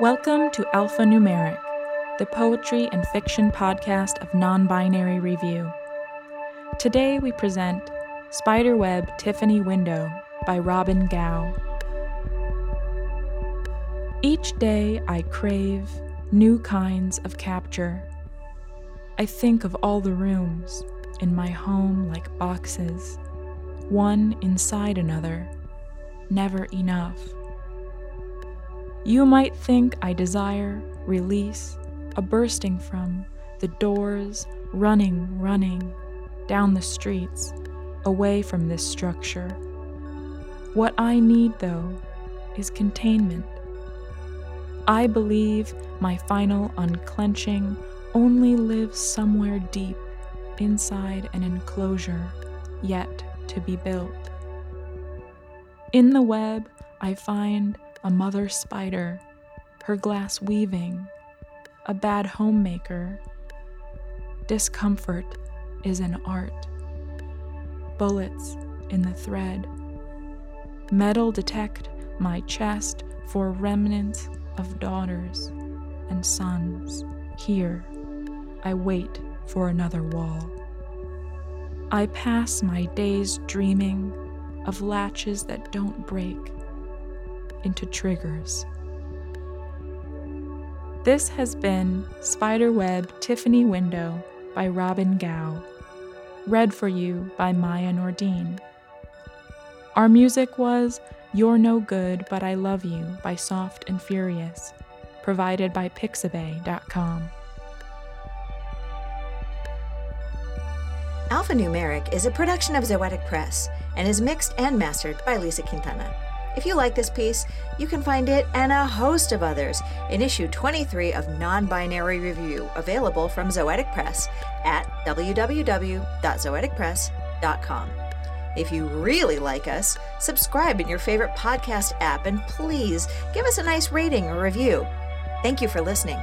Welcome to Alphanumeric, the poetry and fiction podcast of Non Binary Review. Today we present Spiderweb Tiffany Window by Robin Gao. Each day I crave new kinds of capture. I think of all the rooms in my home like boxes, one inside another, never enough. You might think I desire release, a bursting from the doors, running, running down the streets, away from this structure. What I need, though, is containment. I believe my final unclenching only lives somewhere deep inside an enclosure yet to be built. In the web, I find a mother spider, her glass weaving, a bad homemaker. Discomfort is an art. Bullets in the thread. Metal detect my chest for remnants of daughters and sons. Here, I wait for another wall. I pass my days dreaming of latches that don't break into triggers. This has been Spiderweb Tiffany Window by Robin Gao, read for you by Maya Nordine. Our music was You're No Good But I Love You by Soft and Furious, provided by Pixabay.com. Alphanumeric is a production of Zoetic Press and is mixed and mastered by Lisa Quintana. If you like this piece, you can find it and a host of others in issue 23 of Non Binary Review, available from Zoetic Press at www.zoeticpress.com. If you really like us, subscribe in your favorite podcast app and please give us a nice rating or review. Thank you for listening.